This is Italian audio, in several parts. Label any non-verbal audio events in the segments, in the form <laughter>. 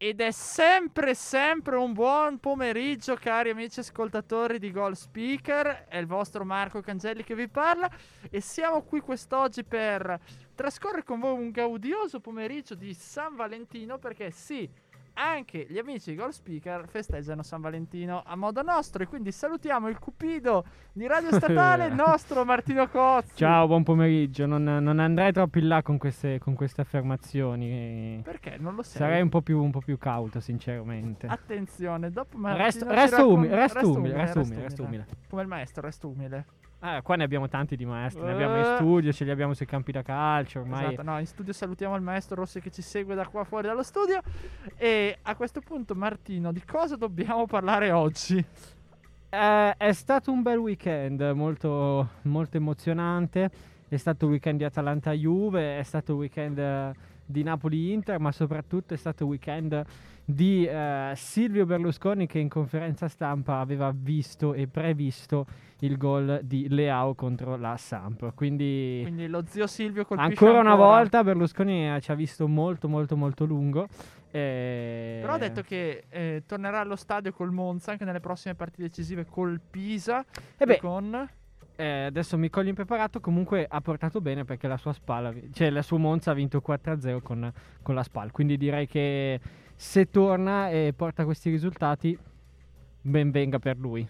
Ed è sempre, sempre un buon pomeriggio, cari amici ascoltatori di Goal Speaker. È il vostro Marco Cangelli che vi parla. E siamo qui quest'oggi per trascorrere con voi un gaudioso pomeriggio di San Valentino. Perché sì, anche gli amici di Goal Speaker festeggiano San Valentino a modo nostro. E quindi salutiamo il cupido di Radio Statale, il <laughs> nostro Martino Cozzi. Ciao, buon pomeriggio. Non, non andrei troppo in là con queste, con queste affermazioni. Perché non lo sei? Sarei un po' più, un po' più cauto, sinceramente. Attenzione, dopo Resto, Martino ci resto, raccon- umile, resto, resto umile, resto resto umile, resto umile. Come il maestro, resto umile. Ah, qua ne abbiamo tanti di maestri, ne abbiamo in Eh. studio, ce li abbiamo sui campi da calcio, ormai... Esatto, no, in studio salutiamo il maestro Rossi che ci segue da qua fuori dallo studio. E a questo punto, Martino, di cosa dobbiamo parlare oggi? Eh, è stato un bel weekend, molto, molto emozionante. È stato il weekend di Atalanta-Juve, è stato il weekend eh, di Napoli-Inter, ma soprattutto è stato il weekend di eh, Silvio Berlusconi che in conferenza stampa aveva visto e previsto il gol di Leao contro la Samp. Quindi, Quindi lo zio Silvio colpisce ancora una ancora. volta Berlusconi eh, ci ha visto molto molto molto lungo. eh, Però ha detto che eh, tornerà allo stadio col Monza anche nelle prossime partite decisive col Pisa beh, e con Eh, adesso mi coglie impreparato. Comunque ha portato bene perché la sua spalla, cioè la sua Monza ha vinto 4-0 con, con la spalla. Quindi direi che se torna e porta questi risultati, ben venga per lui.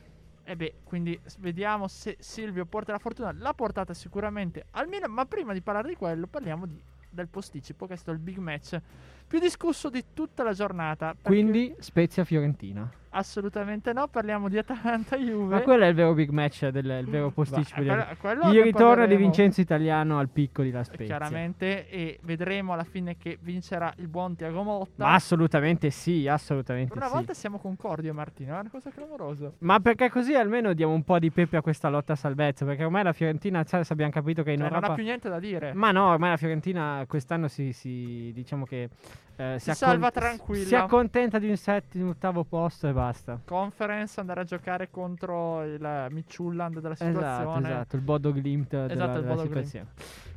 E beh, quindi vediamo se Silvio porta la fortuna. L'ha portata sicuramente al Milan, ma prima di parlare di quello parliamo di- del posticipo, che è stato il big match più discusso di tutta la giornata. perché Quindi Spezia-Fiorentina. Assolutamente no, parliamo di Atalanta-Juve. Ma quello è il vero big match, del, il vero Va, posticipo. di- quello- il ritorno di. Vincenzo Italiano al picco di La Spezia. Chiaramente, e vedremo alla fine che vincerà il buon Tiago Motta. Ma assolutamente sì, assolutamente per una sì. volta siamo concordi, Martino, è una cosa clamorosa. Ma perché così almeno diamo un po' di pepe a questa lotta a salvezza? Perché ormai la Fiorentina, abbiamo capito che in Cioè, non Europa... ha più niente da dire. Ma no, ormai la Fiorentina quest'anno si, si- diciamo che eh, Si accon- salva tranquilla. Si accontenta di un settimo, un ottavo posto e basta. Conference andare a giocare contro il Michulland della Esatto, situazione. esatto, il Bodo Glimt della, Esatto, il della Bodo Glimt. situazione.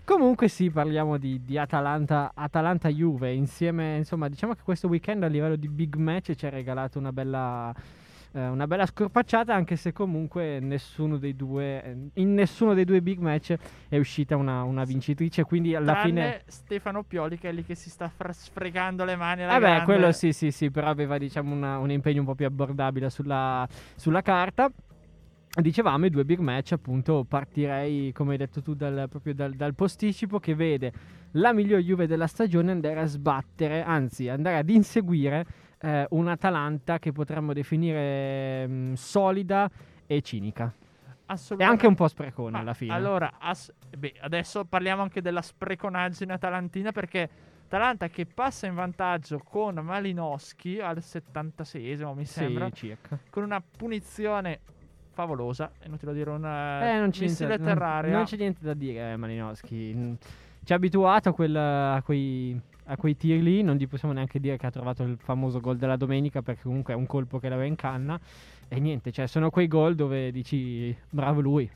Comunque sì, parliamo di, di Atalanta, Atalanta-Juve insieme, insomma, diciamo che questo weekend a livello di big match ci ha regalato una bella, eh, una bella scorpacciata, anche se comunque nessuno dei due, eh, in nessuno dei due big match è uscita una, una vincitrice, quindi alla Tranne fine... Stefano Pioli che è lì che si sta fra- sfregando le mani alla Eh beh, grande. quello sì, sì, sì, però aveva diciamo una- un impegno un po' più abbordabile sulla, sulla carta. Dicevamo i due big match, appunto, partirei, come hai detto tu, dal, proprio dal, dal posticipo che vede la miglior Juve della stagione andare a sbattere, anzi andare ad inseguire eh, un'Atalanta che potremmo definire mm, solida e cinica. E anche un po' sprecone Ma alla fine. Allora, ass- beh, adesso parliamo anche della spreconaggine atalantina perché Atalanta che passa in vantaggio con Malinowski al 76esimo mi sì, sembra, circa. con una punizione favolosa, inutile dire un Eh, non c'è, missile niente, terraria. non, non c'è niente da dire, eh, Malinowski. Ci ha abituato a, quel- a quei, a quei tiri lì. Non gli possiamo neanche dire che ha trovato il famoso gol della domenica, perché comunque è un colpo che l'aveva in canna. E niente, cioè, sono quei gol dove dici bravo lui.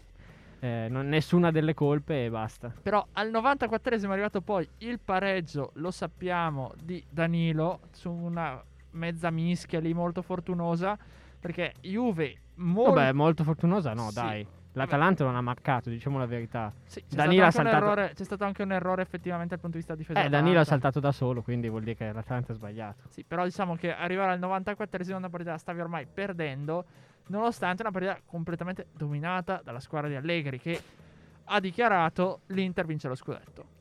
Eh, non- nessuna delle colpe e basta. Però al 94esimo è arrivato poi il pareggio, lo sappiamo, di Danilo su una mezza mischia lì molto fortunosa perché Juve molto Vabbè, molto fortunosa, no, Sì. dai. L'Atalanta non ha marcato, diciamo la verità. Sì, c'è, Danilo stato ha anche un saltato- errore, c'è stato anche un errore effettivamente dal punto di vista difesa. Eh, Danilo ha saltato da solo, quindi vuol dire che l'Atalanta ha sbagliato. Sì, però diciamo che arrivare al 94esimo una partita la stavi ormai perdendo, nonostante una partita completamente dominata dalla squadra di Allegri che ha dichiarato l'Inter vince lo scudetto.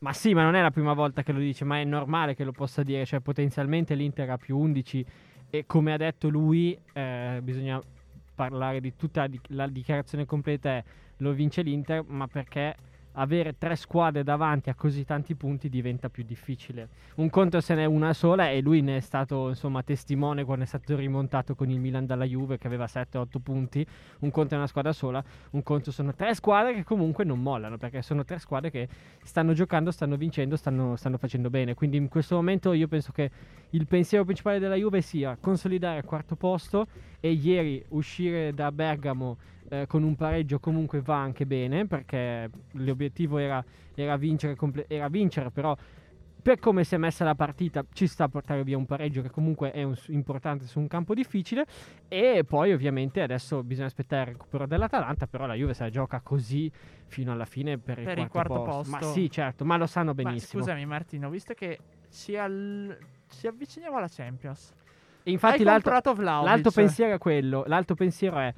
Ma sì, ma non è la prima volta che lo dice, ma è normale che lo possa dire. Cioè, potenzialmente l'Inter ha più 11 e come ha detto lui, eh, bisogna parlare di tutta la di- la dichiarazione completa. È, lo vince l'Inter, ma perché avere tre squadre davanti a così tanti punti diventa più difficile. Un conto se n'è una sola e lui ne è stato insomma testimone quando è stato rimontato con il Milan dalla Juve che aveva 7-8 punti. Un conto è una squadra sola, un conto sono tre squadre che comunque non mollano perché sono tre squadre che stanno giocando, stanno vincendo, stanno, stanno facendo bene. Quindi in questo momento io penso che il pensiero principale della Juve sia consolidare il quarto posto e ieri uscire da Bergamo eh, con un pareggio comunque va anche bene perché l'obiettivo era, era, vincere, comple- era vincere, però per come si è messa la partita ci sta a portare via un pareggio che comunque è un, importante su un campo difficile e poi ovviamente adesso bisogna aspettare il recupero dell'Atalanta però la Juve se la gioca così fino alla fine per, Per il, il quarto, quarto posto. posto. ma sì certo ma lo sanno Ma benissimo scusami Martino, visto che ci, al- ci avviciniamo alla Champions. e infatti l'altro, l'altro pensiero è quello l'altro pensiero è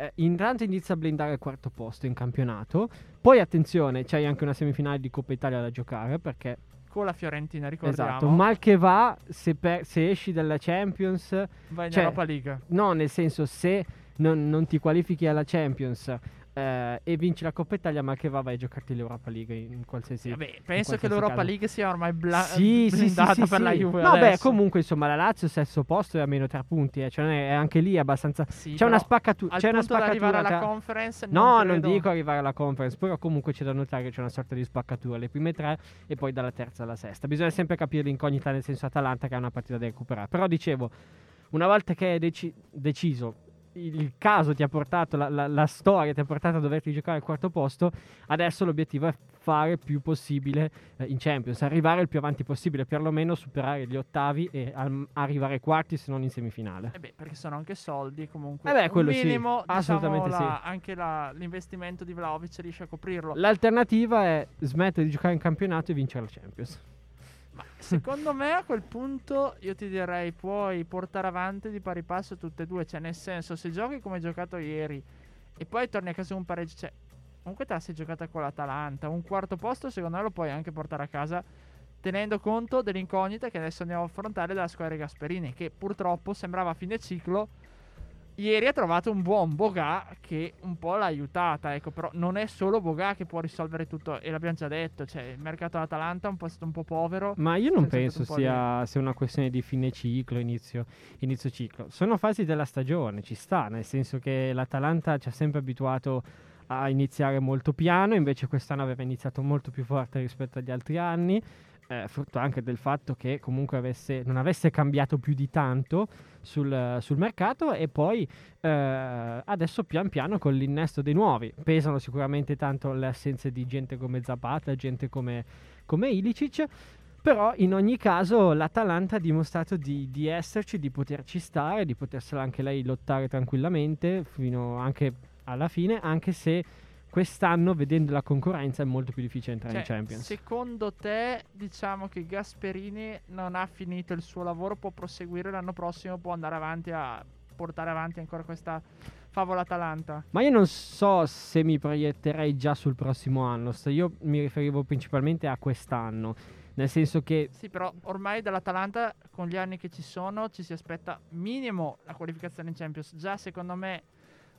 eh, intanto inizia a blindare il quarto posto in campionato poi attenzione c'hai anche una semifinale di Coppa Italia da giocare perché con la Fiorentina, ricordiamo. Esatto, mal che va, se, per- se esci dalla Champions, Vai in cioè- Europa League. no, nel senso se non, non ti qualifichi alla Champions eh, e vinci la Coppa Italia, mal che va, vai a giocarti l'Europa League in, qualsiasi Vabbè, penso qualsiasi che l'Europa caso. League sia ormai bla- Sì, sì, sì, blindata sì, per sì. la Juve. No, beh, comunque, insomma, la Lazio sesto posto è a meno tre punti, eh, cioè è, anche lì abbastanza... Sì, c'è una spaccatura. C'è una spaccatura arrivare alla tra- conference No, non, non, dico arrivare alla conference, però comunque c'è da notare che c'è una sorta di spaccatura, le prime tre e poi dalla terza alla sesta. Bisogna sempre capire l'incognita nel senso Atalanta che è una partita da recuperare. Però dicevo, una volta che è deci- deciso, il, caso ti ha portato, la, la- la storia ti ha portato a doverti giocare al quarto posto, adesso l'obiettivo è fare più possibile eh, in Champions, arrivare il più avanti possibile, perlomeno superare gli ottavi e al- arrivare ai quarti se non in semifinale. Eh beh, perché sono anche soldi comunque. Eh beh, quello sì, minimo, diciamo, assolutamente la- anche la- l'investimento di Vlaovic riesce a coprirlo. L'alternativa è smettere di giocare in campionato e vincere la Champions. Secondo me a quel punto io ti direi puoi portare avanti di pari passo tutte e due. Cioè, nel senso, se giochi come hai giocato ieri e poi torni a casa con un pareggio, cioè, comunque te la sei giocata con l'Atalanta. Un quarto posto, secondo me, lo puoi anche portare a casa. Tenendo conto dell'incognita che adesso andiamo a affrontare della squadra di Gasperini, che purtroppo sembrava a fine ciclo. Ieri ha trovato un buon Boga che un po' l'ha aiutata, ecco, però non è solo Boga che può risolvere tutto, e l'abbiamo già detto, cioè il mercato dell'Atalanta è un po' stato un po' povero. Ma io non penso un sia, sia una questione di fine ciclo, inizio, inizio ciclo. Sono fasi della stagione, ci sta, nel senso che l'Atalanta ci ha sempre abituato a iniziare molto piano, invece quest'anno aveva iniziato molto più forte rispetto agli altri anni, eh, frutto anche del fatto che comunque avesse, non avesse cambiato più di tanto sul, sul mercato e poi eh, adesso pian piano con l'innesto dei nuovi. Pesano sicuramente tanto le assenze di gente come Zapata, gente come, come Ilicic. Però in ogni caso l'Atalanta ha dimostrato di, di esserci, di poterci stare, di potersela anche lei lottare tranquillamente fino anche alla fine, anche se quest'anno, vedendo la concorrenza, è molto più difficile entrare in Cioè, Champions. Secondo te, diciamo che Gasperini non ha finito il suo lavoro, può proseguire l'anno prossimo, può andare avanti a portare avanti ancora questa favola Atalanta? Ma io non so se mi proietterei già sul prossimo anno, se io mi riferivo principalmente a quest'anno, nel senso che Sì, però ormai dall'Atalanta, con gli anni che ci sono, ci si aspetta minimo la qualificazione in Champions. Già, secondo me,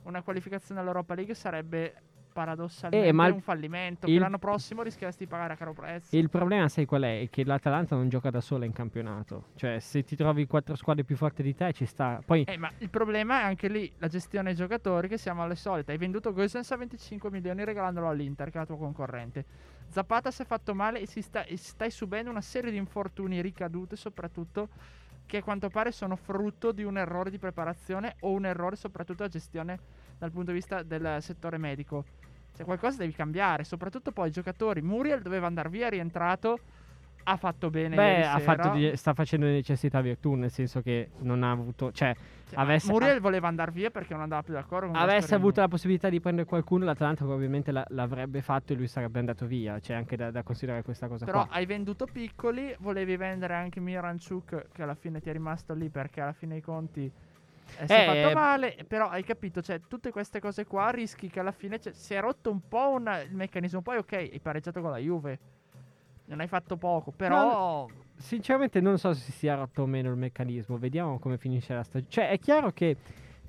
una qualificazione all'Europa League sarebbe paradossalmente Eh, ma un fallimento. il- che l'anno prossimo rischieresti di pagare a caro prezzo. il problema sai qual è? È che l'Atalanta non gioca da sola in campionato, cioè se ti trovi quattro squadre più forti di te ci sta, poi Eh, ma il problema è anche lì la gestione dei giocatori, che siamo alle solite. Hai venduto Gosens a 25 milioni regalandolo all'Inter, che è la tua concorrente. Zapata si è fatto male e, si sta- e stai subendo una serie di infortuni ricadute, soprattutto che a quanto pare sono frutto di un errore di preparazione o un errore soprattutto a gestione dal punto di vista del settore medico. Cioè qualcosa devi cambiare, soprattutto poi i giocatori. Muriel doveva andare via, è rientrato, ha fatto bene beh, ha fatto di- sta facendo di necessità virtù, nel senso che non ha avuto, cioè Cioè, avesse- Muriel voleva andare via perché non andava più d'accordo con avesse avuto la possibilità di prendere qualcuno, l'Atalanta probabilmente la- l'avrebbe fatto e lui sarebbe andato via, c'è anche da, da considerare questa cosa Però qua. hai venduto piccoli, volevi vendere anche Miranchuk che alla fine ti è rimasto lì perché alla fine i conti eh, si è Eh, fatto male, però hai capito, cioè tutte queste cose qua rischi che alla fine cioè, si è rotto un po' un- il meccanismo, poi ok, hai pareggiato con la Juve. Non hai fatto poco, però Sinceramente non so se si sia rotto o meno il meccanismo, vediamo come finisce la stagione. Cioè è chiaro che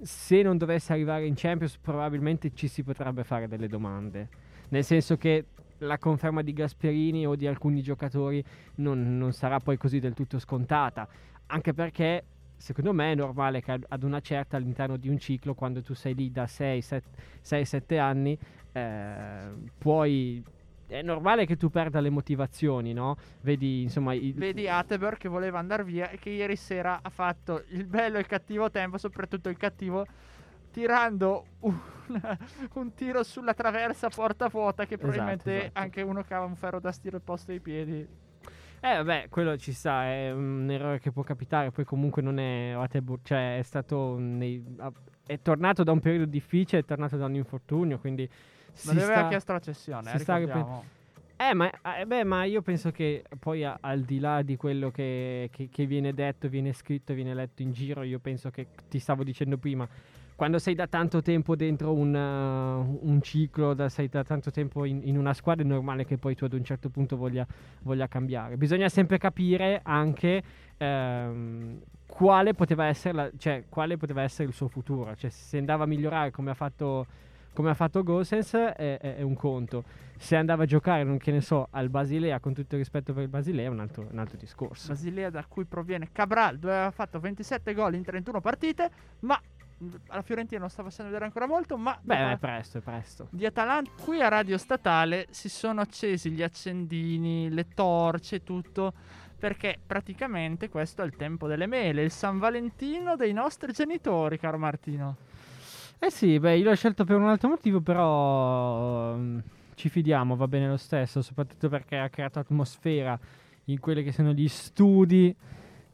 se non dovesse arrivare in Champions probabilmente ci si potrebbe fare delle domande, nel senso che la conferma di Gasperini o di alcuni giocatori non, non sarà poi così del tutto scontata. Anche perché secondo me è normale che ad- una certa all'interno di un ciclo, quando tu sei lì da 6-7 anni, eh, puoi è normale che tu perda le motivazioni, no? Vedi, insomma, il- Vedi Attenborough che voleva andare via e che ieri sera ha fatto il bello e il cattivo tempo, soprattutto il cattivo, tirando un, <laughs> un tiro sulla traversa porta vuota che probabilmente esatto. anche uno ha un ferro da stiro al posto dei piedi. Eh, vabbè, quello ci sta, è un errore che può capitare. Poi, comunque, non è Attenborough, cioè, è stato. nei- è tornato da un periodo difficile, è tornato da un infortunio. Quindi. Ma aveva sta- chiesto la cessione, si eh, sta ricordiamo. Eh, ma, eh, beh, ma io penso che poi a- al di là di quello che, che- che viene detto, viene scritto, viene letto in giro, io penso che ti stavo dicendo prima, quando sei da tanto tempo dentro un, uh, un ciclo, da, sei da tanto tempo in, in una squadra, è normale che poi tu ad un certo punto voglia, voglia cambiare. Bisogna sempre capire anche ehm, quale, poteva essere la- cioè, quale poteva essere il suo futuro, cioè se andava a migliorare come ha fatto come ha fatto Gosens è, è- è un conto. Se andava a giocare, non che ne so, al Basilea, con tutto il rispetto per il Basilea, è un altro, un altro discorso. Basilea da cui proviene Cabral, dove aveva fatto 27 gol in 31 partite, ma alla Fiorentina non sta facendo vedere ancora molto, ma Beh, è presto, è presto. di Atalanta. Qui a Radio Statale si sono accesi gli accendini, le torce, tutto. Perché praticamente questo è il tempo delle mele, il San Valentino dei nostri genitori, caro Martino. Eh sì, beh, io l'ho scelto per un altro motivo, però mm, ci fidiamo, va bene lo stesso, soprattutto perché ha creato atmosfera in quelli che sono gli studi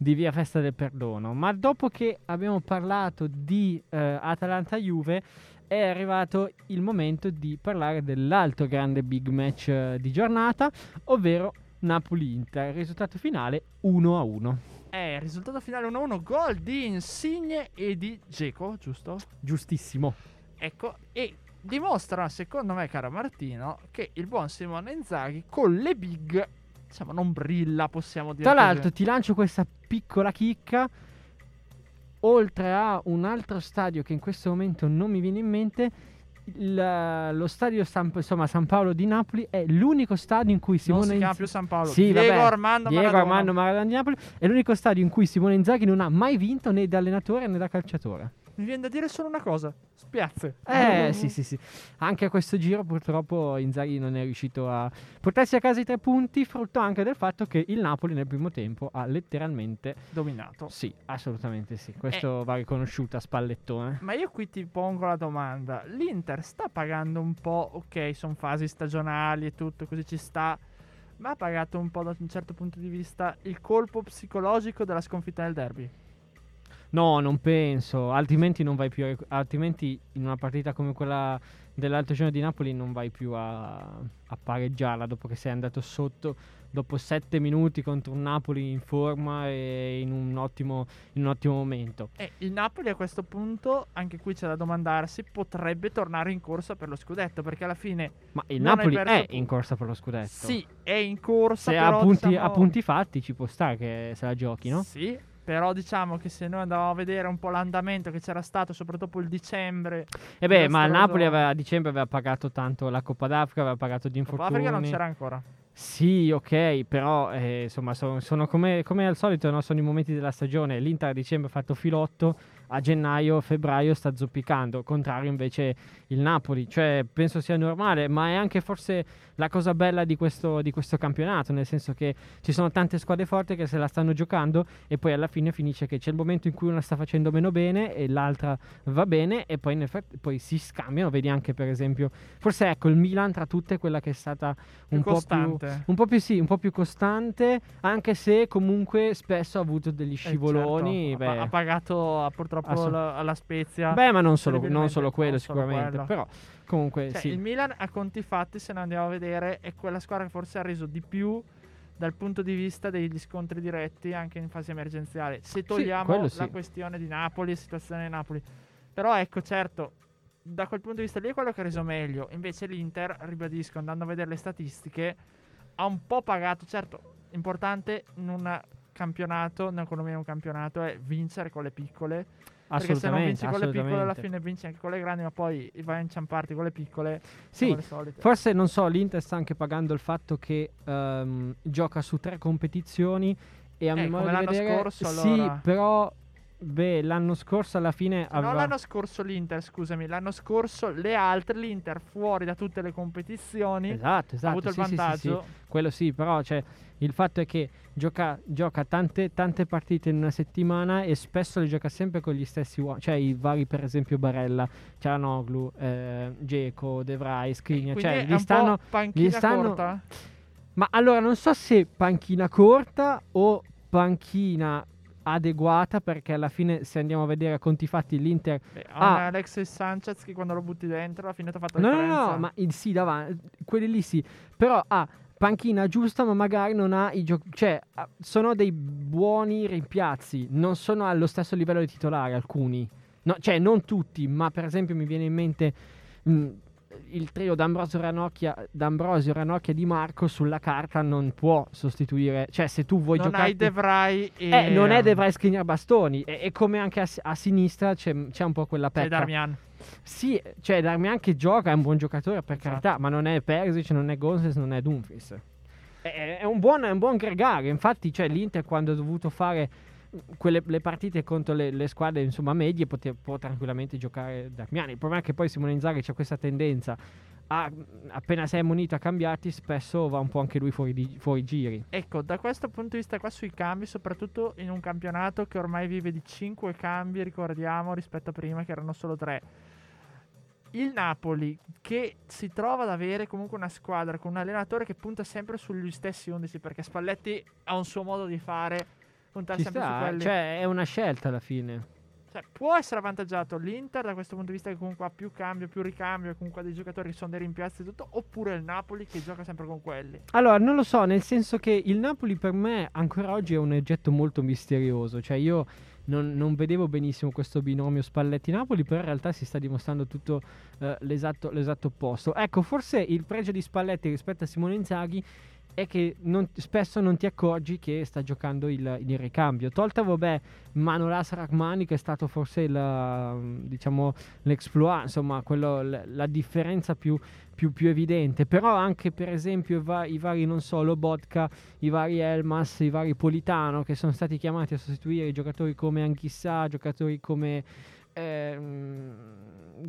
di Via Festa del Perdono. Ma dopo che abbiamo parlato di eh, Atalanta-Juve, è arrivato il momento di parlare dell'altro grande big match eh, di giornata, ovvero Napoli-Inter. Risultato finale 1-1. Eh, risultato finale 1-1, gol di Insigne e di Geco, giusto? Giustissimo. Ecco, e dimostra, secondo me, caro Martino, che il buon Simone Inzaghi con le big, diciamo, non brilla, possiamo dire. Tra così. l'altro ti lancio questa piccola chicca. Oltre a un altro stadio che in questo momento non mi viene in mente, il- lo stadio San, insomma, San Paolo di Napoli è l'unico stadio in cui non Simone si chiama più San Paolo. Sì, Diego vabbè, Armando Diego Maradona. Armando Maradona di Napoli è l'unico stadio in cui Simone Inzaghi non ha mai vinto né da allenatore né da calciatore. Mi viene da dire solo una cosa, spiazze. Eh sì sì sì. Anche a questo giro purtroppo Inzaghi non è riuscito a portarsi a casa i tre punti, frutto anche del fatto che il Napoli nel primo tempo ha letteralmente Dominato. Sì, assolutamente sì. Eh. Questo va riconosciuto a Spallettone. Ma io qui ti pongo la domanda. L'Inter sta pagando un po', ok, sono fasi stagionali e tutto, così ci sta. Ma ha pagato un po' da un certo punto di vista il colpo psicologico della sconfitta nel derby. No, non penso. Altrimenti non vai più. a- altrimenti in una partita come quella dell'altro giorno di Napoli non vai più a, a pareggiarla dopo che sei andato sotto dopo sette minuti contro un Napoli in forma e in un ottimo, in un ottimo momento. E il Napoli a questo punto, anche qui c'è da domandarsi, potrebbe tornare in corsa per lo scudetto, perché alla fine Ma il Napoli è pu- in corsa per lo scudetto. sì, è in corsa, Se però a punti, diciamo- a punti fatti ci può stare che se la giochi, no? Sì, però diciamo che se noi andavamo a vedere un po' l'andamento che c'era stato, soprattutto il dicembre, E beh, ma il Napoli aveva, a dicembre aveva pagato tanto la Coppa d'Africa, aveva pagato di Coppa infortuni. Africa non c'era ancora. Sì, ok, però eh, insomma sono, sono come, come al solito, no? sono i momenti della stagione. L'Inter a dicembre ha fatto filotto, a gennaio, febbraio sta zoppicando, contrario invece il Napoli. Cioè, penso sia normale, ma è anche forse la cosa bella di questo, di questo campionato, nel senso che ci sono tante squadre forti che se la stanno giocando e poi alla fine finisce che c'è il momento in cui una sta facendo meno bene e l'altra va bene e poi, fatt- poi si scambiano. Vedi anche per esempio, forse ecco il Milan tra tutte è quella che è stata un Più po' più costante. un po' più sì, un po' più costante, anche se comunque spesso ha avuto degli Eh, scivoloni. certo, ha, pa- beh. ha pagato purtroppo alla Spezia. Beh, ma non solo, non solo quello non solo sicuramente, quello. però comunque Cioè, sì. Il Milan a conti fatti, se ne andiamo a vedere, è quella squadra che forse ha reso di più dal punto di vista degli scontri diretti anche in fase emergenziale. Se togliamo quello la sì. questione di Napoli, situazione di Napoli. Però ecco, certo, da quel punto di vista lì è quello che ha reso meglio. Invece l'Inter, ribadisco, andando a vedere le statistiche, ha un po' pagato. Certo, importante in un campionato, nell'economia di un campionato, è vincere con le piccole. Perché se non vinci con le piccole, alla fine vinci anche con le grandi, ma poi vai a inciamparti con le piccole. Sì, le. Forse non so, l'Inter sta anche pagando il fatto che ehm, gioca su tre competizioni e a Eh, modo come l'anno vedere scorso, sì, allora. però beh, l'anno scorso alla fine aveva l'anno scorso l'Inter, scusami, l'anno scorso le altre, l'Inter fuori da tutte le competizioni, Esatto, ha esatto, avuto il sì, sì, sì, sì. vantaggio. Quello sì, però cioè, il fatto è che gioca, gioca tante, tante partite in una settimana e spesso le gioca sempre con gli stessi uomini, cioè i vari per esempio Barella, Cialanoglu, eh, Geco, De Vrij, Skriniar, cioè è gli stanno... panchina stanno- corta. Ma allora non so se panchina corta o panchina adeguata perché alla fine se andiamo a vedere a conti fatti l'Inter Beh, ha Alexis Sanchez che quando lo butti dentro alla fine ti ha fatto No, no, differenza. no, ma il sì davanti, quelli lì sì, però ha panchina giusta, ma magari non ha i giochi, cioè sono dei buoni rimpiazzi, non sono allo stesso livello di titolare alcuni. No, cioè non tutti, ma per esempio mi viene in mente mh, il trio D'Ambrosio Ranocchia, D'Ambrosio Ranocchia Di Marco sulla carta non può sostituire, cioè se tu vuoi non giocare hai De Vrij e eh, non è De Vrij Skriniar Bastoni e, e come anche a, a sinistra c'è, c'è un po' quella C'è pecca. Darmian. Sì, cioè Darmian che gioca, è un buon giocatore per Esatto. carità, ma non è Perisic, non è Gonzalez, non è Dumfries. È, è un buon, è un buon gregario, infatti cioè, l'Inter quando ha dovuto fare quelle, le partite contro le, le squadre insomma medie pote- può tranquillamente giocare Darmian. Il problema è che poi Simone Inzaghi c'è questa tendenza a, appena sei munito a cambiarti spesso va un po' anche lui fuori, di- fuori giri. Ecco, da questo punto di vista qua sui cambi, soprattutto in un campionato che ormai vive di 5 cambi, ricordiamo, rispetto a prima che erano solo 3. Il Napoli che si trova ad avere comunque una squadra con un allenatore che punta sempre sugli stessi 11 perché Spalletti ha un suo modo di fare, puntare Ci sempre su sta, quelli. cioè è una scelta alla fine. Cioè, può essere avvantaggiato l'Inter da questo punto di vista che comunque ha più cambio, più ricambio, e comunque ha dei giocatori che sono dei rimpiazzi e tutto, oppure il Napoli che gioca sempre con quelli. Allora, non lo so, nel senso che il Napoli per me ancora oggi è un oggetto molto misterioso. Cioè, io non, non vedevo benissimo questo binomio Spalletti-Napoli, però in realtà si sta dimostrando tutto eh, l'esatto, l'esatto opposto. Ecco, forse il pregio di Spalletti rispetto a Simone Inzaghi è che non- spesso non ti accorgi che sta giocando il, il ricambio. Tolta, vabbè, Manolas Rachmani, che è stato forse mm, diciamo, l'exploit, insomma, quello, la differenza più, più, più evidente. Però anche, per esempio, i, va- i vari, non so, Lobotka, i vari Elmas, i vari Politano, che sono stati chiamati a sostituire giocatori come Anchissà, giocatori come, ehm,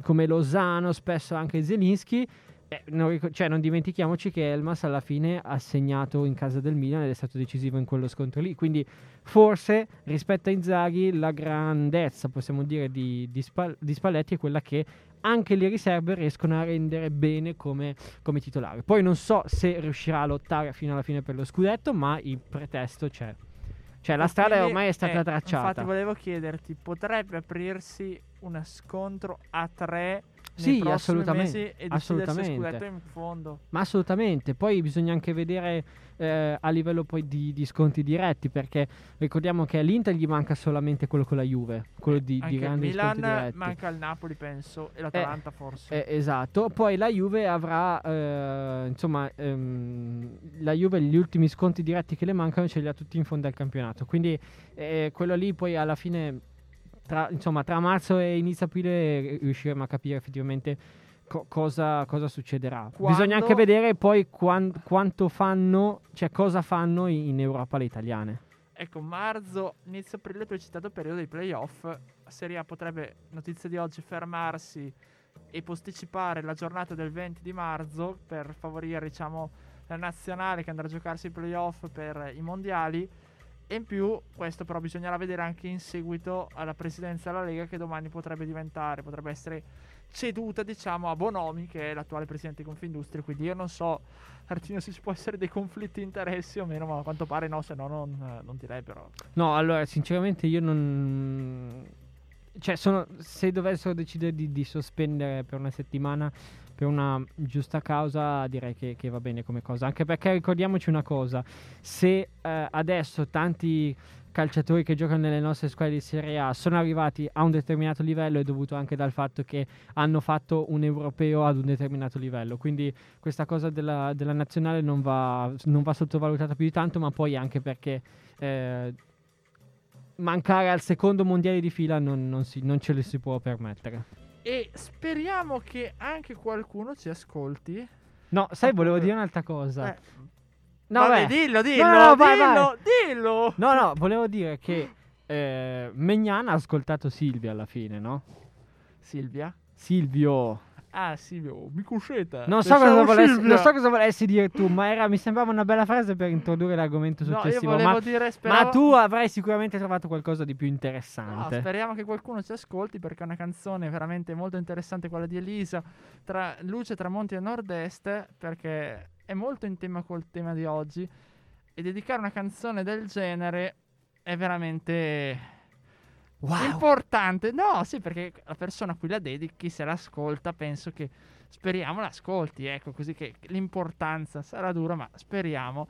come Lozano, spesso anche Zelinski. Eh, non, cioè, non dimentichiamoci che Elmas alla fine ha segnato in casa del Milan ed è stato decisivo in quello scontro lì. Quindi, forse rispetto a Inzaghi, la grandezza, possiamo dire, di, di, Spal- di Spalletti è quella che anche le riserve riescono a rendere bene come, come titolare. Poi non so se riuscirà a lottare fino alla fine per lo scudetto, ma il pretesto c'è. Cioè, la strada ormai è stata eh, tracciata. Infatti, volevo chiederti: potrebbe aprirsi uno scontro a tre Sì, assolutamente, mesi e assolutamente. scudetto in fondo? Ma assolutamente, poi bisogna anche vedere eh, a livello poi di, di sconti diretti, perché ricordiamo che all'Inter gli manca solamente quello con la Juve, quello di, di il grandi Milan sconti diretti. manca il Napoli, penso, e l'Atalanta forse. Eh, esatto, poi la Juve avrà, eh, insomma, ehm, la Juve gli ultimi sconti diretti che le mancano ce li ha tutti in fondo al campionato, quindi eh, quello lì poi alla fine, tra, insomma, tra marzo e inizio aprile riusciremo a capire effettivamente co- cosa, cosa succederà. Quando- Bisogna anche vedere poi quan- quanto fanno, cioè cosa fanno in, Europa le italiane. Ecco, marzo, inizio aprile, tu hai citato il periodo dei playoff. Serie A potrebbe, notizia di oggi, fermarsi e posticipare la giornata del 20 di marzo per favorire, diciamo, la nazionale che andrà a giocarsi i playoff per i mondiali. E in più, questo però bisognerà vedere anche in seguito alla presidenza della Lega che domani potrebbe diventare, potrebbe essere ceduta, diciamo, a Bonomi, che è l'attuale presidente di Confindustria. Quindi io non so, Artino, se ci può essere dei conflitti di interessi o meno, ma a quanto pare no, se no non, eh, non direbbero. No, allora, sinceramente io non... Cioè, sono, se dovessero decidere di, di sospendere per una settimana per una giusta causa, direi che, che va bene come cosa. Anche perché ricordiamoci una cosa, se eh, adesso tanti calciatori che giocano nelle nostre squadre di Serie A sono arrivati a un determinato livello è dovuto anche dal fatto che hanno fatto un europeo ad un determinato livello. Quindi questa cosa della, della nazionale non va, non va sottovalutata più di tanto, ma poi anche perché... eh, mancare al secondo mondiale di fila non, non si- non ce lo si può permettere. E speriamo che anche qualcuno ci ascolti. No, sai, volevo proprio- dire un'altra cosa. Eh, no, vabbè, beh. dillo, dillo, No, no, vai, dillo, vai. dillo. No, no, volevo dire che eh, Megnan ha ascoltato Silvia alla fine, no? Silvia? Silvio. Ah, Silvio, mi conoscete? Non so, Ciao, cosa volessi, non so cosa volessi dire tu, ma era, mi sembrava una bella frase per introdurre l'argomento No, io successivo. volevo ma, dire, ma speravo... tu avrai sicuramente trovato qualcosa di più No, interessante. speriamo che qualcuno ci ascolti perché è una canzone veramente molto interessante quella di Elisa, tra luce, tramonti e nord-est, perché è molto in tema col tema di oggi e dedicare una canzone del genere è veramente importante. No, sì, perché la persona a cui la dedichi, se l'ascolta, penso che speriamo l'ascolti, ecco, così che l'importanza sarà dura, ma speriamo.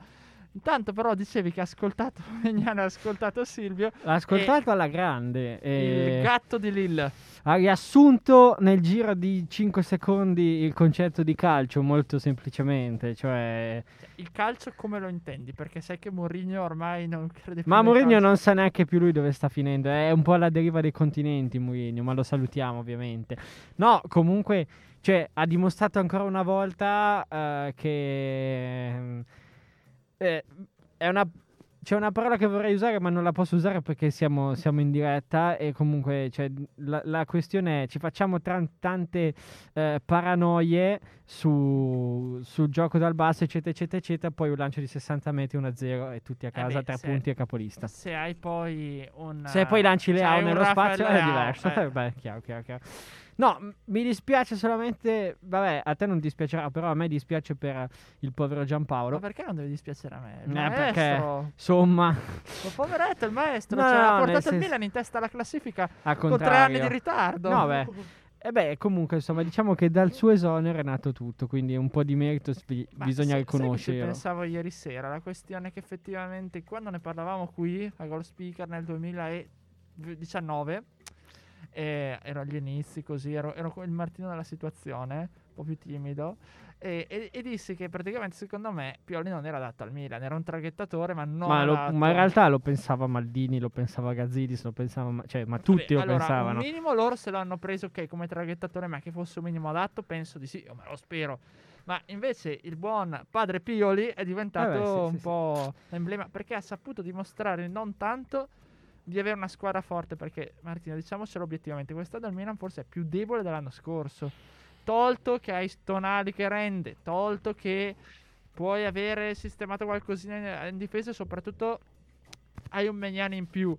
Intanto però dicevi che ha ascoltato, <laughs> Megnano ha ascoltato Silvio, L'ha ascoltato alla grande. e il gatto di Lille. ha riassunto nel giro di 5 secondi il concetto di calcio molto semplicemente. Cioè, Il calcio come lo intendi? Perché sai che Mourinho ormai non crede più ma Mourinho non sa neanche più lui dove sta finendo. È un po' alla deriva dei continenti. Mourinho, ma lo salutiamo ovviamente. No, comunque, cioè, ha dimostrato ancora una volta eh, che eh, è una. C'è una parola che vorrei usare, ma non la posso usare perché siamo, siamo in diretta. E comunque, cioè, la, la questione è: ci facciamo tran- tante eh, paranoie su- sul gioco dal basso, eccetera, eccetera, eccetera. Poi un lancio di 60 metri 1-0 e tutti a casa, beh, tre se- punti e capolista. Se hai poi un... Se poi lanci le un nello Rafael spazio è Leao, diverso. eh. Eh, <laughs> Beh, chiaro, chiaro, chiaro. No, m- mi dispiace solamente. Vabbè, a te non dispiacerà, però a me dispiace per il povero Giampaolo. Ma perché non deve dispiacere a me? Il Eh, perché- Insomma, ma poveretto il maestro, No, cioè, no, ha nel portato il senso- Milan in testa alla classifica con tre anni di ritardo. No, beh. E beh, comunque, insomma, diciamo che dal suo esonero è nato tutto, quindi un po' di merito Ma bisogna sai- sai che ci riconoscerlo. pensavo ieri sera, la questione è che effettivamente quando ne parlavamo qui a Goal Speaker nel 2019, eh, ero agli inizi così, ero, ero il Martino della situazione, un po' più timido, e, e- e dissi che praticamente secondo me Pioli non era adatto al Milan, era un traghettatore ma non Ma, lo- ma in realtà lo pensava Maldini, lo pensava Gazzidis, lo pensava, cioè, ma tutti Vabbè, lo allora, pensavano. Un minimo loro se l'hanno preso ok come traghettatore, ma che fosse un minimo adatto, penso di sì, me lo spero. Ma invece il buon padre Pioli è diventato Eh beh, sì, un sì, sì. po' l'emblema perché ha saputo dimostrare non tanto di avere una squadra forte. Perché Martino, diciamocelo obiettivamente, quest'anno il Milan forse è più debole dell'anno scorso. Tolto che hai Stonali che rende, tolto che puoi avere sistemato qualcosina in, difesa e soprattutto hai un Megnani in più.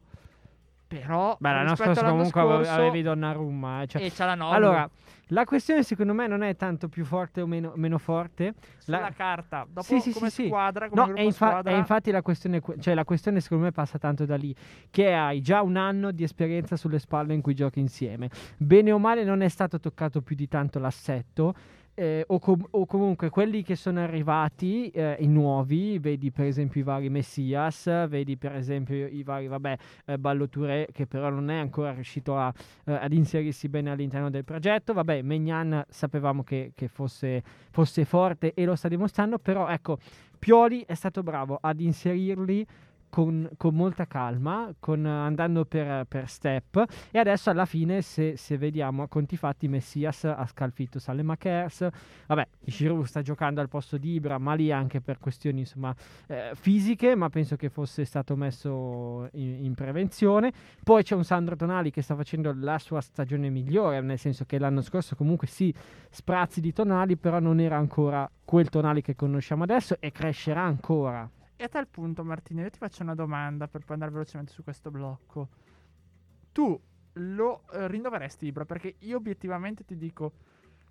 Però Beh, l'anno scorso comunque scorso, avevi Donnarumma. eh, cioè- e c'ha la Noblu. allora, la questione secondo me non è tanto più forte o meno, meno forte. sulla la- carta, dopo Sì, sì, come sì, squadra, come No, è, infa- squadra, è infatti la questione, que- cioè la questione secondo me passa tanto da lì, che hai già un anno di esperienza sulle spalle in cui giochi insieme. Bene o male non è stato toccato più di tanto l'assetto. Eh, o, com- o comunque quelli che sono arrivati, eh, i nuovi, vedi per esempio i vari Messias, vedi per esempio i vari, vabbè, eh, Ballo Touré, che però non è ancora riuscito a, eh, ad inserirsi bene all'interno del progetto. Vabbè, Megnan sapevamo che, che fosse, fosse forte e lo sta dimostrando, però ecco, Pioli è stato bravo ad inserirli con, con molta calma, con, andando per, per step. E adesso alla fine se, se vediamo a conti fatti Messias ha scalfito Salemakers. Vabbè Giroud sta giocando al posto di Ibra ma lì anche per questioni insomma eh, fisiche ma penso che fosse stato messo in, in prevenzione. Poi c'è un Sandro Tonali che sta facendo la sua stagione migliore nel senso che l'anno scorso comunque sì sprazzi di Tonali però non era ancora quel Tonali che conosciamo adesso e crescerà ancora E a tal punto, Martino, io ti faccio una domanda per poi andare velocemente su questo blocco. Tu lo eh, rinnoveresti Ibra? Perché io obiettivamente ti dico,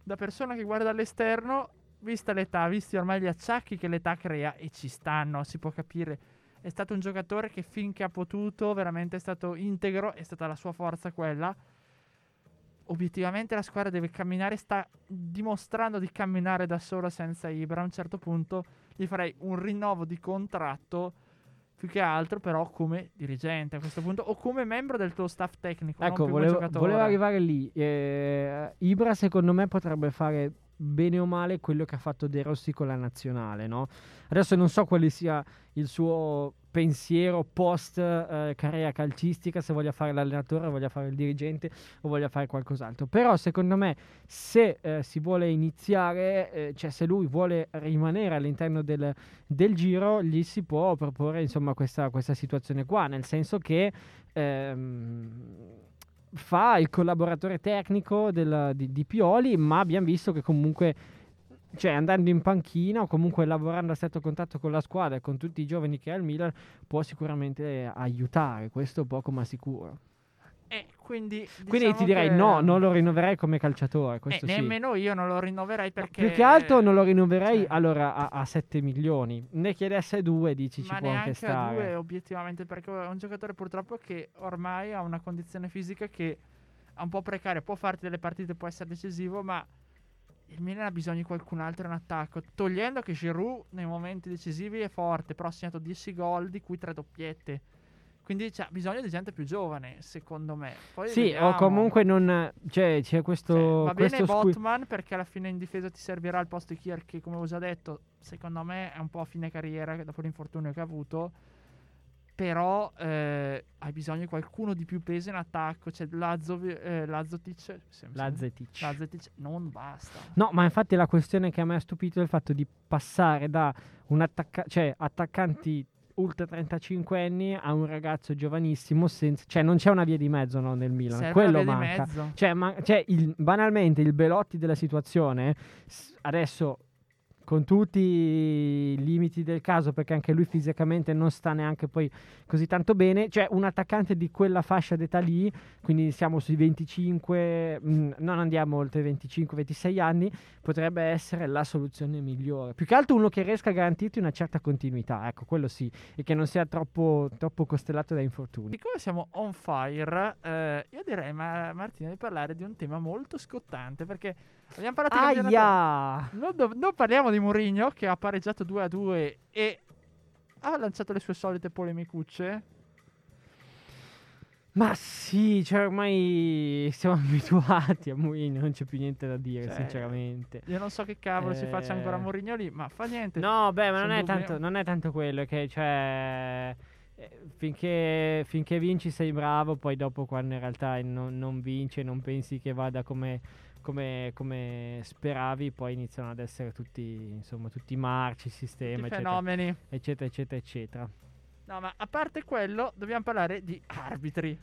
da persona che guarda all'esterno, vista l'età, visti ormai gli acciacchi che l'età crea, e ci stanno, si può capire. È stato un giocatore che finché ha potuto, veramente è stato integro, è stata la sua forza quella. Obiettivamente la squadra deve camminare, sta dimostrando di camminare da sola senza Ibra. A un certo punto gli farei un rinnovo di contratto più che altro però come dirigente a questo punto o come membro del tuo staff tecnico Ecco, volevo, volevo arrivare lì. Eh, Ibra, secondo me, potrebbe fare bene o male quello che ha fatto De Rossi con la nazionale, no? Adesso non so quale sia il suo pensiero post eh, carriera calcistica, se voglia fare l'allenatore, voglia fare il dirigente o voglia fare qualcos'altro. Però secondo me se eh, si vuole iniziare, eh, cioè se lui vuole rimanere all'interno del, del giro, gli si può proporre insomma questa, questa situazione qua, nel senso che ehm, fa il collaboratore tecnico del- di, di Pioli, ma abbiamo visto che comunque cioè andando in panchina o comunque lavorando a stretto contatto con la squadra e con tutti i giovani che ha il Milan può sicuramente aiutare, questo poco ma sicuro. E quindi, Quindi diciamo ti direi che- no, non lo rinnoverei come calciatore, Eh, questo sì. nemmeno io non lo rinnoverei perché... Più che altro non lo rinnoverei cioè, allora a, a 7 milioni. Ne chiedesse 2, dici ci ma può anche stare. due obiettivamente perché è un giocatore purtroppo che ormai ha una condizione fisica che è un po' precaria, può farti delle partite, può essere decisivo, ma il Milan ha bisogno di qualcun altro in attacco, togliendo che Giroud nei momenti decisivi è forte, però ha segnato 10 gol di cui 3 doppiette. Quindi c'ha bisogno di gente più giovane, secondo me. Poi Sì, vediamo. o comunque non cioè c'è questo Cioè, va bene questo squi- Botman perché alla fine in difesa ti servirà al posto di Kier che come ho già detto secondo me è un po' a fine carriera dopo l'infortunio che ha avuto però eh, hai bisogno di qualcuno di più peso in attacco c'è Lazzo, eh, Lazzotic. Lazzetic non basta No, ma infatti la questione che a me ha stupito è il fatto di passare da un attacca- cioè attaccanti ultra 35 anni a un ragazzo giovanissimo senza cioè non c'è una via di mezzo no, nel Milan, serve quello manca. Cioè, ma- cioè, il- banalmente il Belotti della situazione, adesso con tutti i limiti del caso, perché anche lui fisicamente non sta neanche poi così tanto bene, cioè un attaccante di quella fascia d'età lì, quindi siamo sui 25, mh, non andiamo oltre i 25-26 anni, potrebbe essere la soluzione migliore. Più che altro uno che riesca a garantirti una certa continuità, ecco, quello sì, e che non sia troppo, troppo costellato da infortuni. siccome siamo on fire eh, io direi ma- Martino di parlare di un tema molto scottante perché abbiamo parlato di Aia! Non, non parliamo di Mourinho che ha pareggiato 2 a 2 e ha lanciato le sue solite polemicucce. Ma sì, cioè ormai siamo <laughs> abituati a Mourinho, non c'è più niente da dire, Cioè, sinceramente. Io non so che cavolo si faccia ancora Eh. Mourinho lì, ma fa niente. No, beh, ma non è, tanto, non è tanto quello, che cioè, eh, finché, finché vinci sei bravo, poi dopo quando in realtà non, non vince, non pensi che vada come, come, come speravi, poi iniziano ad essere tutti, insomma, tutti marci, Tutti sistema, eccetera, fenomeni. eccetera, eccetera, eccetera. No, ma a parte quello, dobbiamo parlare di arbitri.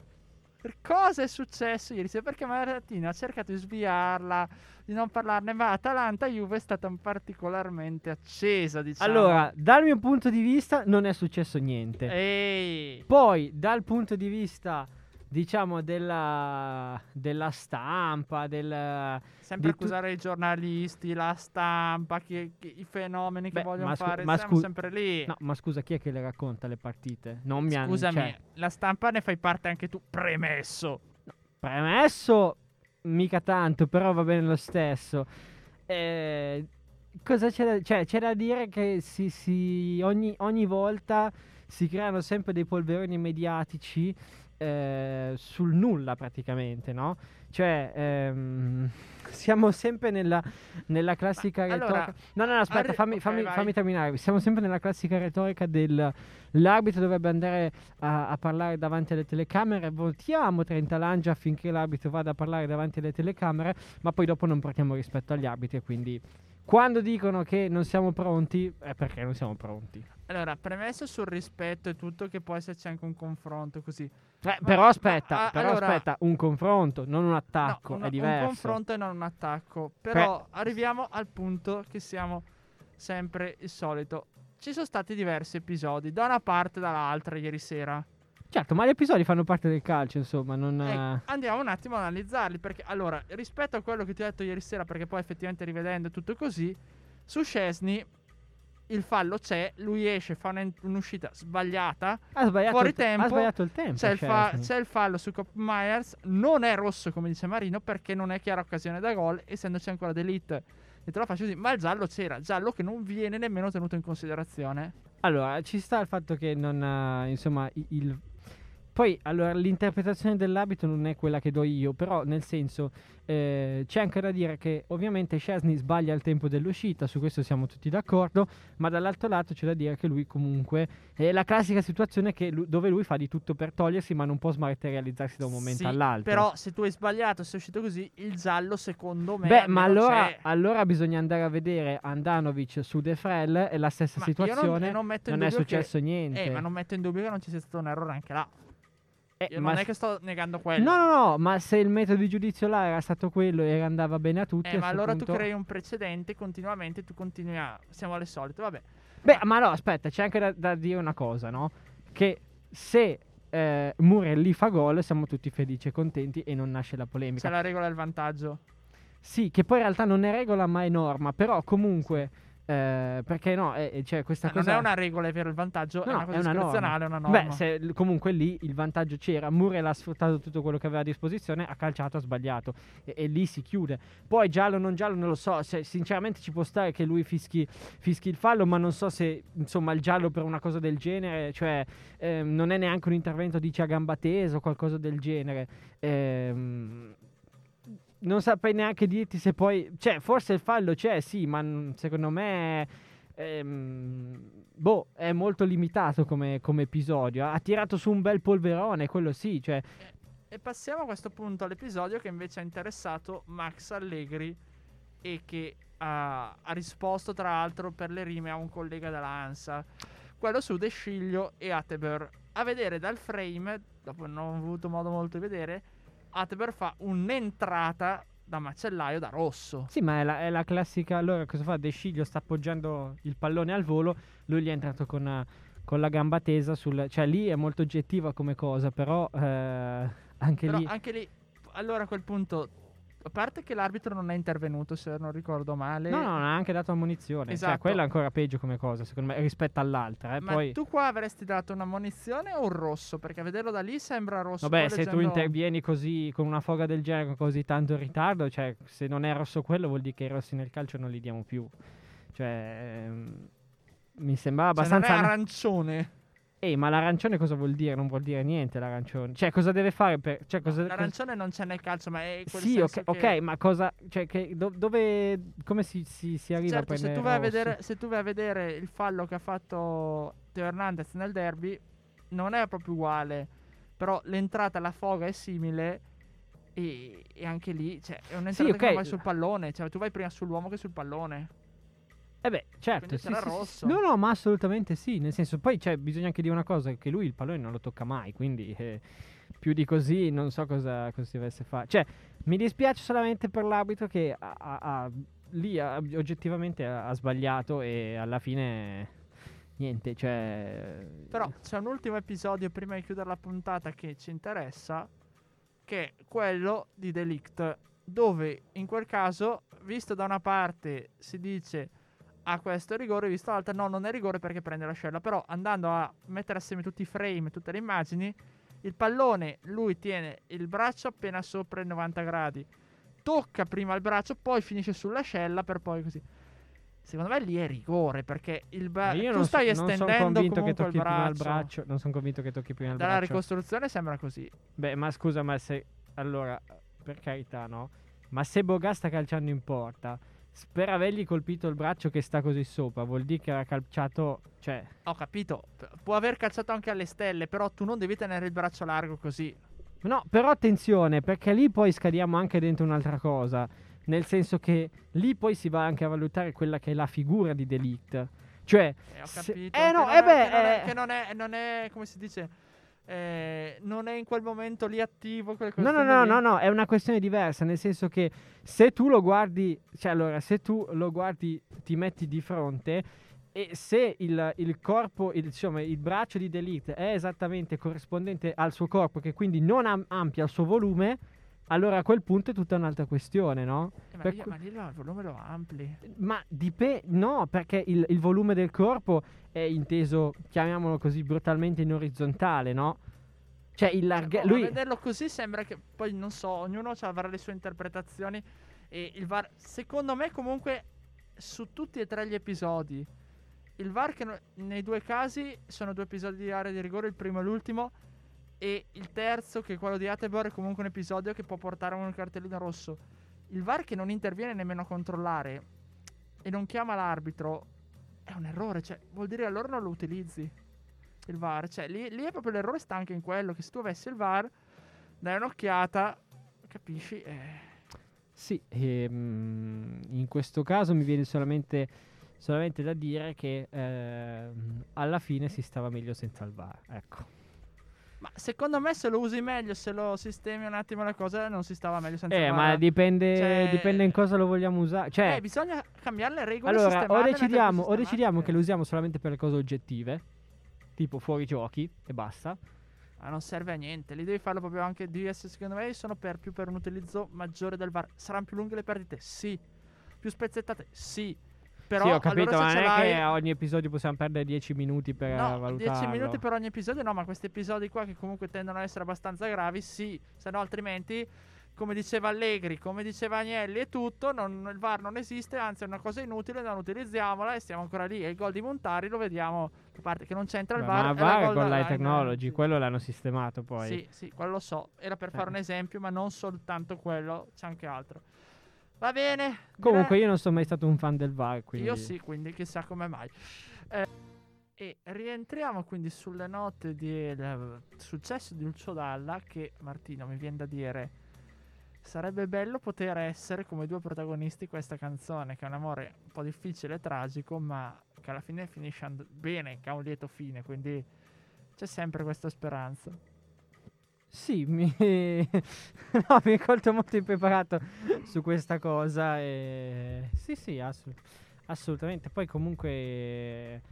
Per cosa è successo ieri sera? Perché Martino ha cercato di sviarla, di non parlarne, ma Atalanta-Juve è stata particolarmente accesa, diciamo. Allora, dal mio punto di vista non è successo niente. Ehi. Poi, dal punto di vista, diciamo, della, della stampa, del... Sempre di tu- accusare i giornalisti, la stampa, chi- chi- i fenomeni che Beh, vogliono ma scu- fare, siamo scu- sempre lì. No, ma scusa, chi è che le racconta le partite? Non mi hanno... Scusami, cioè, la stampa ne fai parte anche tu, premesso. premesso, mica tanto, però va bene lo stesso. Eh, cosa c'è da, cioè, c'è da dire che si, si- ogni, ogni volta si creano sempre dei polveroni mediatici eh, sul nulla praticamente, no? Cioè, ehm, <laughs> siamo sempre nella, nella classica Ma, retorica. allora, no, no, no, aspetta, arri- fammi, ok, fammi- terminare. Siamo sempre nella classica retorica del l'arbitro dovrebbe andare a, a parlare davanti alle telecamere. Votiamo 30 lange affinché l'arbitro vada a parlare davanti alle telecamere, ma poi dopo non portiamo rispetto agli arbitri. Quindi, quando dicono che non siamo pronti, è perché non siamo pronti. Allora, premesso sul rispetto e tutto, che può esserci anche un confronto così. Eh, Ma- però aspetta, ma, però allora- aspetta, un confronto, non un No, attacco, un, è diverso. un confronto e non un attacco. Però arriviamo al punto che siamo sempre il solito. Ci sono stati diversi episodi, da una parte e dall'altra, ieri sera. Certo, ma gli episodi fanno parte del calcio, insomma, non... Ecco, eh, andiamo un attimo ad analizzarli. Perché allora, rispetto a quello che ti ho detto ieri sera, perché poi effettivamente rivedendo tutto così, su Scesni il fallo c'è, lui esce, fa un- un'uscita sbagliata. ha, sbagliato fuori tempo, ha sbagliato il tempo. C'è il, fa- Szczesny. c'è il fallo su Cop Myers, non è rosso come dice Marino perché non è chiara occasione da gol, essendoci ancora D'Elite. E te lo faccio così, ma il giallo c'era, giallo che non viene nemmeno tenuto in considerazione. Allora, ci sta il fatto che non ha, insomma, il... poi allora l'interpretazione dell'abito non è quella che do io, però nel senso eh, c'è anche da dire che ovviamente Chesney sbaglia il tempo dell'uscita, su questo siamo tutti d'accordo, ma dall'altro lato c'è da dire che lui comunque è la classica situazione che lu- dove lui fa di tutto per togliersi, ma non può smaterializzarsi da un momento Sì, all'altro. Però se tu hai sbagliato, sei uscito così, il giallo secondo me Beh, ma allora, allora bisogna andare a vedere Andanovic su De Frel, è la stessa Ma io non- situazione, non metto in non è dubbio che- successo niente. Eh, ma non metto in dubbio che non ci sia stato un errore anche là. Eh, Io ma non è che sto negando quello. No, no, no, ma se il metodo di giudizio là era stato quello e andava bene a tutti, Eh, a ma allora punto- tu crei un precedente continuamente, tu continui a... Siamo alle solite, vabbè. Beh, ma no, aspetta, c'è anche da, da dire una cosa, no? Che se eh, Muriel lì fa gol, siamo tutti felici e contenti e non nasce la polemica. C'è la regola del vantaggio. Sì, che poi in realtà non è regola ma è norma, però comunque... eh, perché no, eh, eh, cioè questa Eh, cosa... Non è una regola, è vero, il vantaggio No, è una cosa discrezionale, è una norma. Beh, se comunque lì il vantaggio c'era, Muriel ha sfruttato tutto quello che aveva a disposizione, ha calciato, ha sbagliato e, e lì si chiude. Poi giallo o non giallo non lo so, se, sinceramente ci può stare che lui fischi, fischi il fallo, ma non so se insomma il giallo per una cosa del genere, cioè ehm, non è neanche un intervento dice a gamba tesa o qualcosa del genere. Ehm, non saprei neanche dirti se poi, cioè forse il fallo c'è, sì, ma secondo me ehm, boh, è molto limitato come, come episodio. Ha tirato su un bel polverone, quello sì, cioè E passiamo a questo punto all'episodio che invece ha interessato Max Allegri e che ha, ha risposto tra l'altro per le rime a un collega della ANSA, quello su De Sciglio e Atteber. A vedere dal frame, dopo non ho avuto modo molto di vedere, Atteber fa un'entrata da macellaio da rosso. Sì, ma è la, è la classica. Allora, cosa fa? De Sciglio sta appoggiando il pallone al volo. Lui gli è entrato con, con la gamba tesa. Sul, cioè, lì è molto oggettiva come cosa. Però eh, anche Però lì. anche lì, allora a quel punto, a parte che l'arbitro non è intervenuto, se non ricordo male. No, no, non ha anche dato ammonizione. Cioè, Esatto. quella è ancora peggio come cosa, secondo me, rispetto all'altra. Eh. Ma Poi, tu qua avresti dato una munizione o un rosso? Perché a vederlo da lì sembra rosso. vabbè, se tu leggendo- intervieni così con una foga del genere, con così tanto in ritardo, cioè, se non è rosso quello, vuol dire che i rossi nel calcio non li diamo più. Cioè, ehm, mi sembrava Cioè, non abbastanza. è arancione. Ehi, ma l'arancione cosa vuol dire? Non vuol dire niente l'arancione. Cioè, cosa deve fare per... Cioè, cosa... L'arancione non c'è nel calcio, ma è quel Sì, senso ok, che- ok, ma cosa... Cioè, che, do- dove... Come si, si, si arriva Certo, a se prendere tu, vai a vedere, se tu vai a vedere il fallo che ha fatto Teo Hernandez nel derby, non è proprio uguale. Però l'entrata alla foga è simile. E, e anche lì, cioè, è un'entrata ok. che non vai sul pallone. Cioè, tu vai prima sull'uomo che sul pallone. Eh beh, certo. Sì, sarà sì, rosso. sì. No, no, ma assolutamente sì. Nel senso, poi cioè, bisogna anche dire una cosa, che lui il pallone non lo tocca mai, quindi eh, più di così non so cosa, cosa si dovesse fare. Cioè, mi dispiace solamente per l'arbitro che ha, ha- ha- lì oggettivamente ha, ha sbagliato e alla fine niente, cioè... Però c'è un ultimo episodio prima di chiudere la puntata che ci interessa, che è quello di Delict, dove in quel caso, visto da una parte si dice a questo rigore, visto dall'altra no, non è rigore perché prende l'ascella, però andando a mettere assieme tutti i frame, tutte le immagini, il pallone lui tiene il braccio appena sopra i 90 gradi, tocca prima il braccio, poi finisce sull'ascella per poi così. Secondo me lì è rigore perché il ba- io tu non, stai so- non sono estendendo convinto che comunque il tocchi prima braccio. braccio. Non sono convinto che tocchi prima il Dalla braccio. ricostruzione sembra così. Beh, ma scusa, ma se allora, per carità, no? Ma se Boga sta calciando in porta, s- per avergli colpito il braccio che sta così sopra, vuol dire che era calciato, cioè, Ho capito. Può aver calciato anche alle stelle, però tu non devi tenere il braccio largo così. no, però attenzione, perché lì poi scadiamo anche dentro un'altra cosa, nel senso che lì poi si va anche a valutare quella che è la figura di Delict. Cioè, Eh, ho se- capito. eh, no, eh beh, che non è, eh. che non è, non è- come si dice, eh, non è in quel momento lì attivo. No, no, no, no, no, è una questione diversa, nel senso che se tu lo guardi, cioè allora, se tu lo guardi, ti metti di fronte e se il, il corpo, il, insomma, il braccio di Delete è esattamente corrispondente al suo corpo, che quindi non am- amplia il suo volume, allora a quel punto è tutta un'altra questione, no? Eh, ma, per lì, ma lì il volume lo ampli. Ma dipende, no, perché il, il volume del corpo è inteso, chiamiamolo così brutalmente, in orizzontale, no? Cioè il Cioè, larghe... boh, lui... Vederlo così sembra che poi non so, ognuno avrà le sue interpretazioni. E il VAR, secondo me, comunque, su tutti e tre gli episodi, il VAR che no- nei due casi sono due episodi di area di rigore, il primo e l'ultimo, E il terzo, che è quello di Atebor, è comunque un episodio che può portare a un cartellino rosso. Il VAR che non interviene nemmeno a controllare e non chiama l'arbitro è un errore. Cioè, vuol dire allora non lo utilizzi il VAR. Cioè, lì, lì è proprio l'errore sta anche in quello. Che se tu avessi il VAR, dai un'occhiata, capisci? Eh. Sì, ehm, in questo caso mi viene solamente, solamente da dire che ehm, alla fine si stava meglio senza il VAR. Ecco. Ma secondo me se lo usi meglio, se lo sistemi un attimo la cosa, non si stava meglio senza Eh, ma dipende, Cioè- dipende in cosa lo vogliamo usare. Cioè, Eh, bisogna cambiare le regole allora, o decidiamo, o decidiamo che lo usiamo solamente per le cose oggettive, tipo fuori giochi e basta. Ma non serve a niente, li devi farlo proprio anche DS, secondo me sono per più per un utilizzo maggiore del VAR. Saranno più lunghe le perdite? Sì. Più spezzettate? Sì. Però sì, ho capito, allora ma non è che ogni episodio possiamo perdere 10 minuti per No, valutarlo. 10 minuti per ogni episodio no, ma questi episodi qua che comunque tendono ad essere abbastanza gravi, sì, se no altrimenti, come diceva Allegri, come diceva Agnelli e tutto, non- il VAR non esiste, anzi è una cosa inutile, non utilizziamola e stiamo ancora lì. E il gol di Montari lo vediamo, a parte che non c'entra il Beh, VAR. ma è VAR goal con la technology, sì. quello l'hanno sistemato poi. Sì, sì, quello lo so, era per fare Eh. un esempio, ma non soltanto quello, c'è anche altro. Va bene. Comunque direi- io non sono mai stato un fan del VAR, quindi... Io sì, quindi chissà come mai. Eh, e rientriamo quindi sulle note del successo di Lucio Dalla che Martino mi viene da dire sarebbe bello poter essere come due protagonisti questa canzone che è un amore un po' difficile e tragico ma che alla fine finisce and- bene, che ha un lieto fine, quindi c'è sempre questa speranza. Sì, mi... <laughs> no, mi hai colto molto impreparato su questa cosa. E... Sì, sì, assu- assolutamente. Poi comunque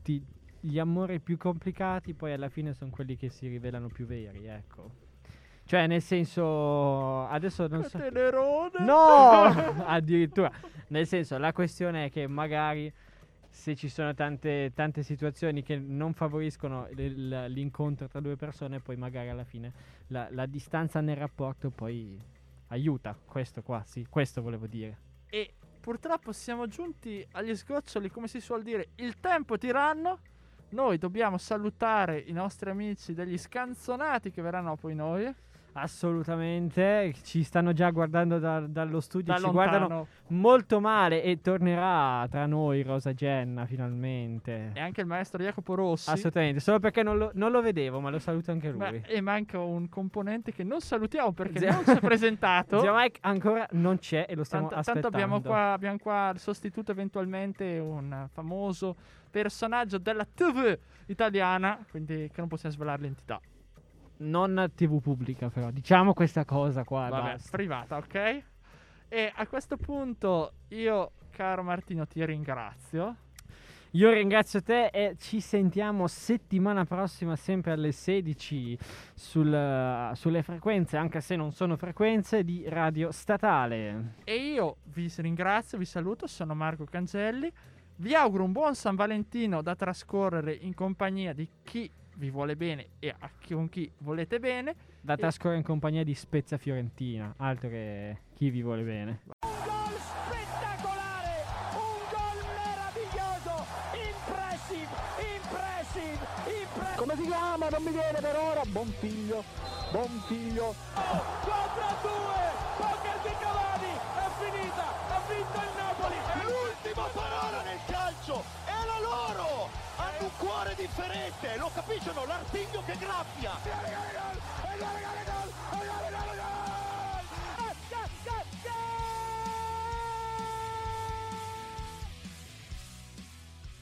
ti- gli amori più complicati poi alla fine sono quelli che si rivelano più veri, ecco. Cioè, nel senso, adesso non so... Tenerone! No! <laughs> Addirittura. Nel senso, la questione è che magari se ci sono tante, tante situazioni che non favoriscono il- l'incontro tra due persone, poi magari alla fine la, la distanza nel rapporto poi aiuta. Questo qua, sì, questo volevo dire. E purtroppo siamo giunti agli sgoccioli, come si suol dire, il tempo tiranno. Noi dobbiamo salutare i nostri amici degli scanzonati che verranno poi noi. Assolutamente, ci stanno già guardando da- dallo studio, Da ci lontano. guardano molto male e tornerà tra noi Rosa Genna finalmente. E anche il maestro Jacopo Rossi. Assolutamente, solo perché non lo, non lo vedevo, ma lo saluto anche lui. Beh, e manca un componente che non salutiamo perché Zia- non si è presentato. Zio Mike ancora non c'è e lo stiamo Tanto, aspettando. tanto abbiamo qua, abbiamo qua il sostituto eventualmente un famoso personaggio della TV italiana, quindi che non possiamo svelare l'entità. Non TV pubblica però, diciamo questa cosa qua. Vabbè, basta. privata, ok? E a questo punto io, caro Martino, ti ringrazio. Io ringrazio te e ci sentiamo settimana prossima sempre alle 16 sul- sulle frequenze, anche se non sono frequenze, di Radio Statale. E io vi ringrazio, vi saluto, sono Marco Cancelli. Vi auguro un buon San Valentino da trascorrere in compagnia di chi vi vuole bene e a chi, con chi volete bene. Da E- trascorrere in compagnia di Spezia Fiorentina, altro che chi vi vuole bene. gol spettacolare, un gol meraviglioso, impressive, impressive, impressive. Come si chiama? Non mi viene per ora. Buon figlio. Buon figlio. 4 a 2, poker di Cavani, è finita, ha vinto il Napoli. L'ultima parola differente, lo capiscono? L'artiglio che graffia!